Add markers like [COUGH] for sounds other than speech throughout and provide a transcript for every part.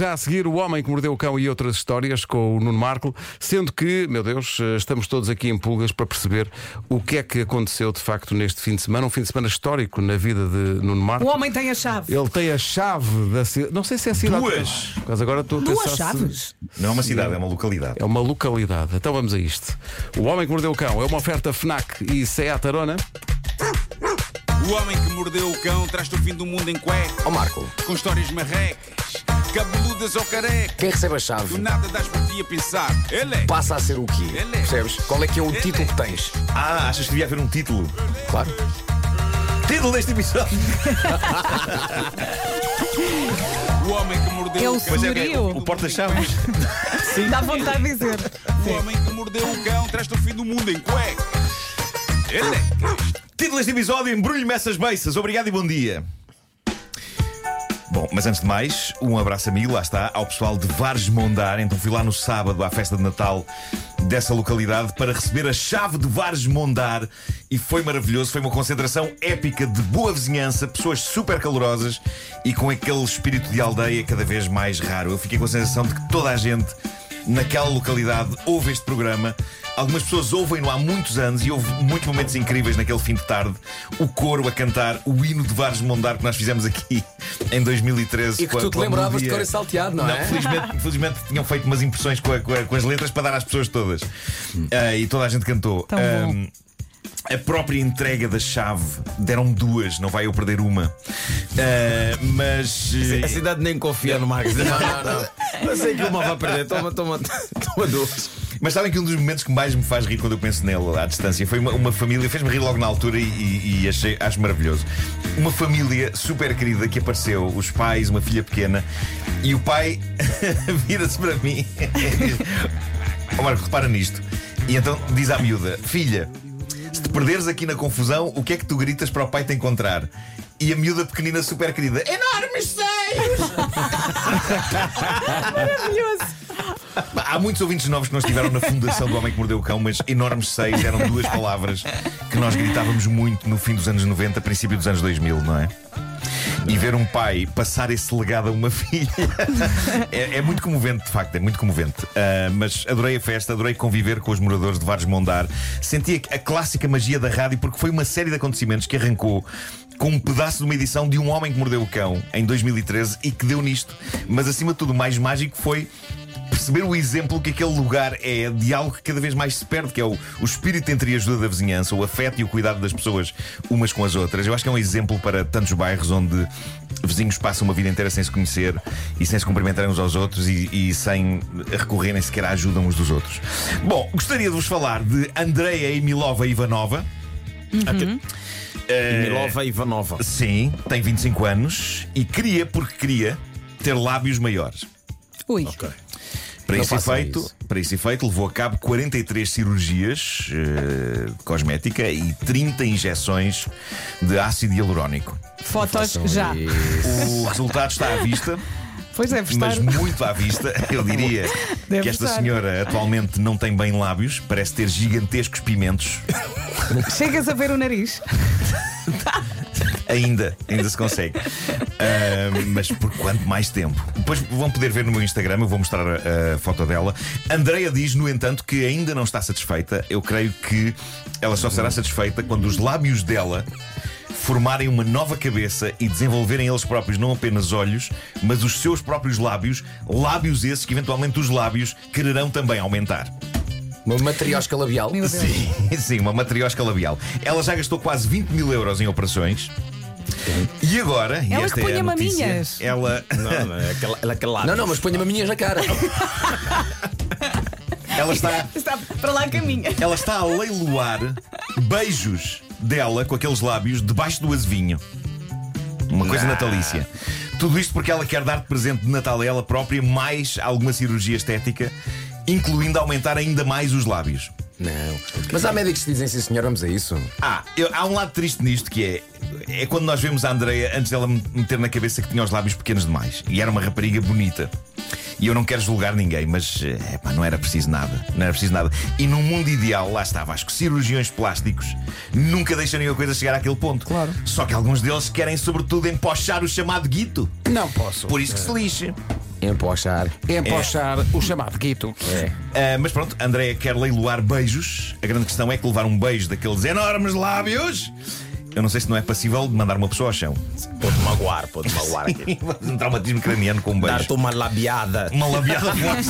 Já a seguir, o homem que mordeu o cão e outras histórias com o Nuno Marco, sendo que, meu Deus, eh, estamos todos aqui em pulgas para perceber o que é que aconteceu de facto neste fim de semana, um fim de semana histórico na vida de Nuno Marco. O homem tem a chave. Ele tem a chave da cidade. Não sei se é cidade. Duas. Mas agora estou a Duas pensar se- chaves. Não é uma cidade, é uma localidade. É uma localidade. Então vamos a isto. O homem que mordeu o cão é uma oferta FNAC e Seat Arona. O homem que mordeu o cão traz-te o fim do mundo em cueca. Ó Marco, Com histórias marrecas, cabeludas ou careca. quem recebe a Do chave nada das por ti a pensar. Ele é. passa a ser o quê? Ele é. Percebes? Qual é que é o Ele título é. que tens? Ah, achas que devia haver um título? Claro. Título deste episódio! [LAUGHS] O homem que mordeu É o cão. É, o, o porta-chaves. Dá vontade de dizer. O homem que mordeu o cão traz-te o fim do mundo em cueca. Ele é. Título deste episódio: Embrulho-me essas beiças. Obrigado e bom dia. Bom, mas antes de mais, um abraço a mim, lá está, ao pessoal de Vares Mondar. Então fui lá no sábado à festa de Natal dessa localidade para receber a chave de Vares Mondar e foi maravilhoso. Foi uma concentração épica de boa vizinhança, pessoas super calorosas e com aquele espírito de aldeia cada vez mais raro. Eu fiquei com a sensação de que toda a gente naquela localidade ouve este programa. Algumas pessoas ouvem-no há muitos anos e houve muitos momentos incríveis naquele fim de tarde. O coro a cantar o hino de Vares Mondar que nós fizemos aqui [LAUGHS] em 2013. E que tu te lembravas de cor e salteado, não, é? felizmente, [LAUGHS] felizmente tinham feito umas impressões com, a- com a- com as letras para dar às pessoas todas. Ah, e toda a gente cantou. Tão bom. A própria entrega da chave deram duas, não vai eu perder uma. Ah, mas. eh, A cidade nem confia no Marcos. Não, não, não. Eu sei que uma vai perder. Toma, toma, toma duas. Mas sabem que um dos momentos que mais me faz rir quando eu penso nele à distância foi uma, uma família, fez-me rir logo na altura e, e- e achei, acho maravilhoso. Uma família super querida que apareceu, os pais, uma filha pequena, e o pai [LAUGHS] vira-se para mim e diz: Ó Marco, repara nisto. E então diz à miúda: Filha, se te perderes aqui na confusão, o que é que tu gritas para o pai te encontrar? E a miúda pequenina super querida: Enormes seios! [LAUGHS] Há muitos ouvintes novos que não estiveram na fundação do Homem que Mordeu o Cão, mas enormes seis eram duas palavras que nós gritávamos muito no fim dos anos 90, princípio dos anos 2000, não é? E ver um pai passar esse legado a uma [LAUGHS] filha é, é muito comovente, de facto, é muito comovente. Ah, mas adorei a festa, adorei conviver com os moradores de Vares Mondar. Senti a, a clássica magia da rádio, porque foi uma série de acontecimentos que arrancou com um pedaço de uma edição de Um Homem que Mordeu o Cão em 2013 e que deu nisto. Mas acima de tudo, o mais mágico foi perceber o exemplo que aquele lugar é de algo que cada vez mais se perde, que é o, o espírito entre a ajuda da vizinhança, o afeto e o cuidado das pessoas umas com as outras. Eu acho que é um exemplo para tantos bairros onde vizinhos passam uma vida inteira sem se conhecer e sem se cumprimentarem uns aos outros e, e sem recorrerem sequer à ajuda uns dos outros. Bom, gostaria de vos falar de Andreia Emilova Ivanova. Eh, Milova Ivanova. Sim, tem 25 anos e queria, porque queria, ter lábios maiores. Ui. Para Não esse, efeito, isso. para esse efeito, levou a cabo 43 cirurgias eh, cosmética e 30 injeções de ácido hialurónico. Fotos já. isso. O resultado está à vista, Pois é, mas muito à vista. Eu diria Deve que esta estar. senhora atualmente não tem bem lábios, parece ter gigantescos pimentos. Chegas a ver o nariz. [LAUGHS] Ainda, ainda se consegue. Ah, mas por quanto mais tempo? Depois vão poder ver no meu Instagram, eu vou mostrar a, a foto dela. Andreia diz, no entanto, que ainda não está satisfeita. Eu creio que ela só será satisfeita quando os lábios dela formarem uma nova cabeça e desenvolverem eles próprios não apenas olhos, mas os seus próprios lábios, lábios esses que eventualmente os lábios quererão também aumentar. Uma matriosca labial. Sim, [LAUGHS] sim, uma matriosca labial. Ela já gastou quase 20 mil euros em operações. E agora, e Ela esta que põe é a notícia, maminhas. ela, Não, não, é aquela, ela aquela Não, não, mas ponha maminhas na cara. ela está, Está para lá caminha. ela está a leiloar beijos dela com aqueles lábios debaixo do azevinho. Uma coisa natalícia. Tudo isto porque ela quer dar de presente de Natal a ela própria mais alguma cirurgia estética, incluindo aumentar ainda mais os lábios. Não. Mas há médicos que dizem sim, senhor, vamos a isso. Ah, eu- há um lado triste nisto que é. É quando nós vemos a Andreia antes dela me meter na cabeça que tinha os lábios pequenos demais. E era uma rapariga bonita. E eu não quero julgar ninguém, mas é pá, não era preciso nada. Não era preciso nada. E num mundo ideal, lá estava, acho que cirurgiões plásticos nunca deixariam a coisa chegar àquele ponto. Claro. Só que alguns deles querem, sobretudo, empochar o chamado guito. Não posso. Por isso que se lixe. Empochar. Empochar o chamado guito. É. Ah, mas pronto, Andréia quer leiloar beijos. A grande questão é que levar um beijo daqueles enormes lábios. Eu não sei se não é passível de mandar uma pessoa ao chão. Pode magoar, pode magoar aqui. [LAUGHS] um traumatismo craniano com um beijo. Dar-te uma labiada. Uma labiada forte.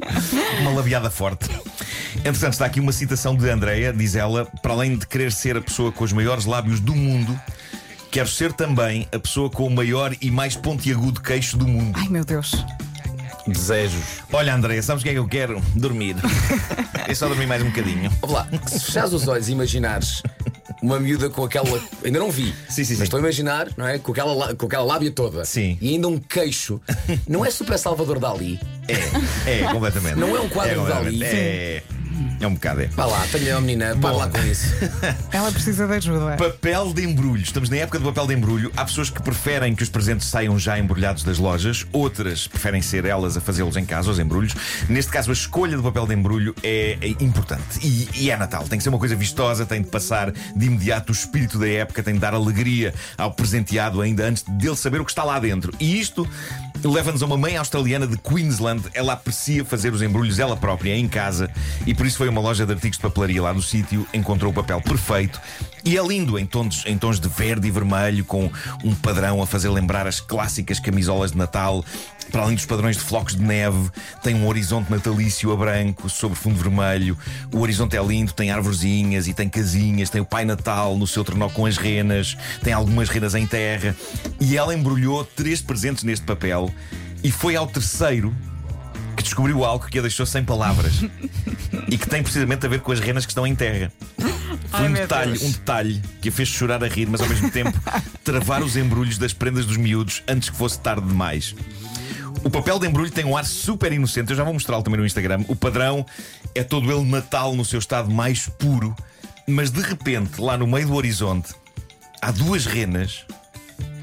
[LAUGHS] uma labiada forte. Entretanto, está aqui uma citação de Andreia, diz ela: para além de querer ser a pessoa com os maiores lábios do mundo, quero ser também a pessoa com o maior e mais pontiagudo queixo do mundo. Ai meu Deus. Desejos. Olha, Andreia, sabes o que é que eu quero? Dormir. [LAUGHS] É só dormir mais um bocadinho. Vamos lá, se fechares os olhos e imaginares uma miúda com aquela. Ainda não vi. Sim, [LAUGHS] sim, sim. Mas estou a imaginar, não é? Com aquela, com aquela lábia toda. Sim. E ainda um queixo. [LAUGHS] Não é super Salvador Dali. É, é, completamente. Não é um quadro é. Dalí. É, é um bocado, é. Vá lá, tenha a menina, para lá com isso. [LAUGHS] Ela precisa de ajuda. Papel de embrulho. Estamos na época do papel de embrulho. Há pessoas que preferem que os presentes saiam já embrulhados das lojas, outras preferem ser elas a fazê-los em casa, os embrulhos. Neste caso, a escolha do papel de embrulho é, é importante. E, e é Natal. Tem que ser uma coisa vistosa, tem de passar de imediato o espírito da época, tem de dar alegria ao presenteado ainda antes dele saber o que está lá dentro. E isto leva-nos a uma mãe australiana de Queensland. Ela aprecia fazer os embrulhos ela própria em casa e por isso foi a uma loja de artigos de papelaria lá do sítio, encontrou o papel perfeito e é lindo em tons, em tons de verde e vermelho, com um padrão a fazer lembrar as clássicas camisolas de Natal. Para além dos padrões de flocos de neve, tem um horizonte natalício a branco sobre fundo vermelho. O horizonte é lindo, tem arvorezinhas e tem casinhas, tem o Pai Natal no seu trenó com as renas, tem algumas renas em terra. E ela embrulhou três presentes neste papel e foi ao terceiro que descobriu algo que a deixou sem palavras e que tem precisamente a ver com as renas que estão em terra. Foi um detalhe, um detalhe que a fez chorar a rir, mas ao mesmo tempo [LAUGHS] travar os embrulhos das prendas dos miúdos antes que fosse tarde demais. O papel de embrulho tem um ar super inocente, eu já vou mostrá-lo também no Instagram. O padrão é todo ele Natal no seu estado mais puro, mas de repente, lá no meio do horizonte, há duas renas,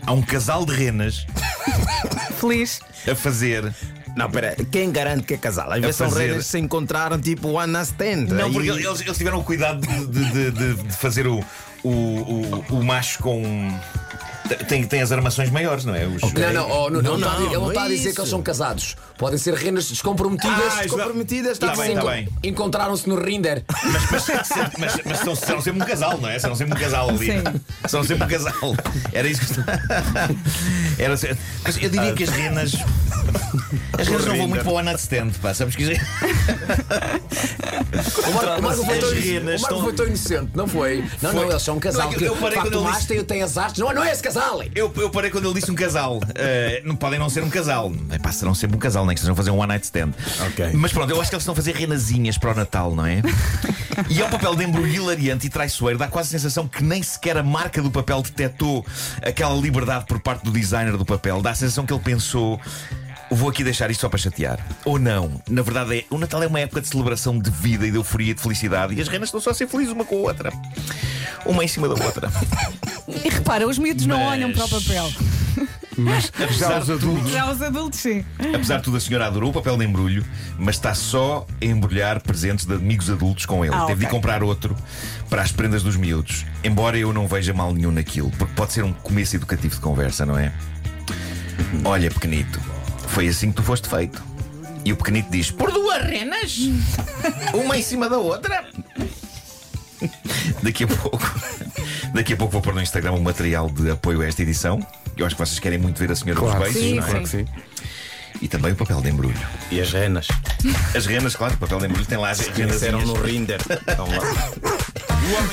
há um casal de renas [LAUGHS] Feliz. a fazer Não, pera, quem garante que é casal? Às vezes são fazer- redes que se encontraram tipo one night stand. Não, porque eles, eles tiveram o cuidado de, de- de- de fazer o, o, o, o macho com. Tem, tem as armações maiores, não é? Os- Não, não, oh, não, Não, não, está não, dizer- ele não não está a é dizer que eles são casados. Podem ser renas descomprometidas. Ah, isso- comprometidas, Está tá que bem, está enco- bem. Encontraram-se no Rinder. Mas, mas, mas, mas são, são sempre um casal, não é? São sempre um casal ali. Sim. São sempre um casal. Era isso que. Era, mas eu diria que as renas. As renas não vão muito para o one night stand, pá. Sabes que. O Marco, o Marco foi, tão, renas o Marco estão- foi tão inocente, não foi? Não, não, Foi. eles são um casal Não, é que que eu facto quando ele o disse- tem as artes. Não, não é esse casal. Eu, eu parei quando ele disse um casal. [LAUGHS] Eh, não podem não ser um casal. É pá, serão sempre um casal, nem que estejam a fazer um one night stand. Ok. Mas pronto, eu acho que eles estão a fazer renazinhas para o Natal, não é? [LAUGHS] e é um papel de embrulho hilariante e traiçoeiro. Dá quase a sensação que nem sequer a marca do papel detectou aquela liberdade por parte do designer do papel. Dá a sensação que ele pensou. Vou aqui deixar isto só para chatear. Ou não. Na verdade, é, o Natal é uma época de celebração de vida e de euforia e de felicidade. E as renas estão só a ser felizes uma com a outra. Uma em cima da outra. [LAUGHS] E repara, os miúdos não Mas- olham para o papel. Mas [LAUGHS] já os adultos. Já os adultos, sim. Apesar de tudo, a senhora adorou o papel de embrulho, mas está só a embrulhar presentes de amigos adultos com ele. Ah, Teve de ok. comprar outro para as prendas dos miúdos. Embora eu não veja mal nenhum naquilo, porque pode ser um começo educativo de conversa, não é? Olha, pequenito, foi assim que tu foste feito. E o pequenito diz: Por duas renas? [LAUGHS] Uma em cima da outra? Daqui a pouco. Daqui a pouco vou pôr no Instagram um material de apoio a esta edição. Eu acho que vocês querem muito ver a senhora Claro, dos beijos, sim, não é? claro que sim. E também o papel de embrulho. E as renas? As renas, claro, o papel de embrulho tem lá as renas. Conheceram no Rinder. Então, lá.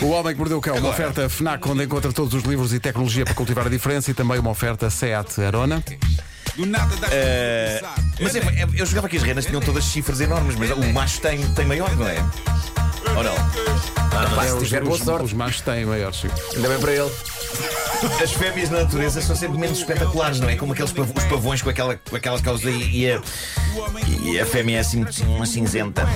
O Homem que Mordeu o Cão, uma oferta FNAC onde encontra todos os livros e tecnologia para cultivar a diferença e também uma oferta SEAT Arona. Do nada da Eh, mas é- é- eu jogava que as renas tinham todas chifres enormes, mas o macho tem, tem maior, não é? Ou não? Rapaz, se os, tiver boa os- sorte, os machos têm maiores. sim. ainda bem para ele. As fêmeas na natureza são sempre menos espetaculares, não é? Como aqueles pav- os pavões com, aquela, com aquelas causas e, e a, e a fêmea é assim, uma cinzenta,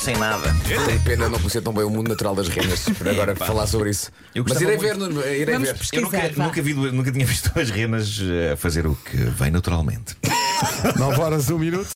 sem nada. Tenho pena não conhecer tão bem o mundo natural das renas. [LAUGHS] Para agora falar sobre isso. Eu Mas irei ver, muito. Nuno, irei Vamos ver. Eu nunca, nunca, vi, nunca tinha visto as renas eh, a fazer o que vem naturalmente. 9 horas, 1 minuto.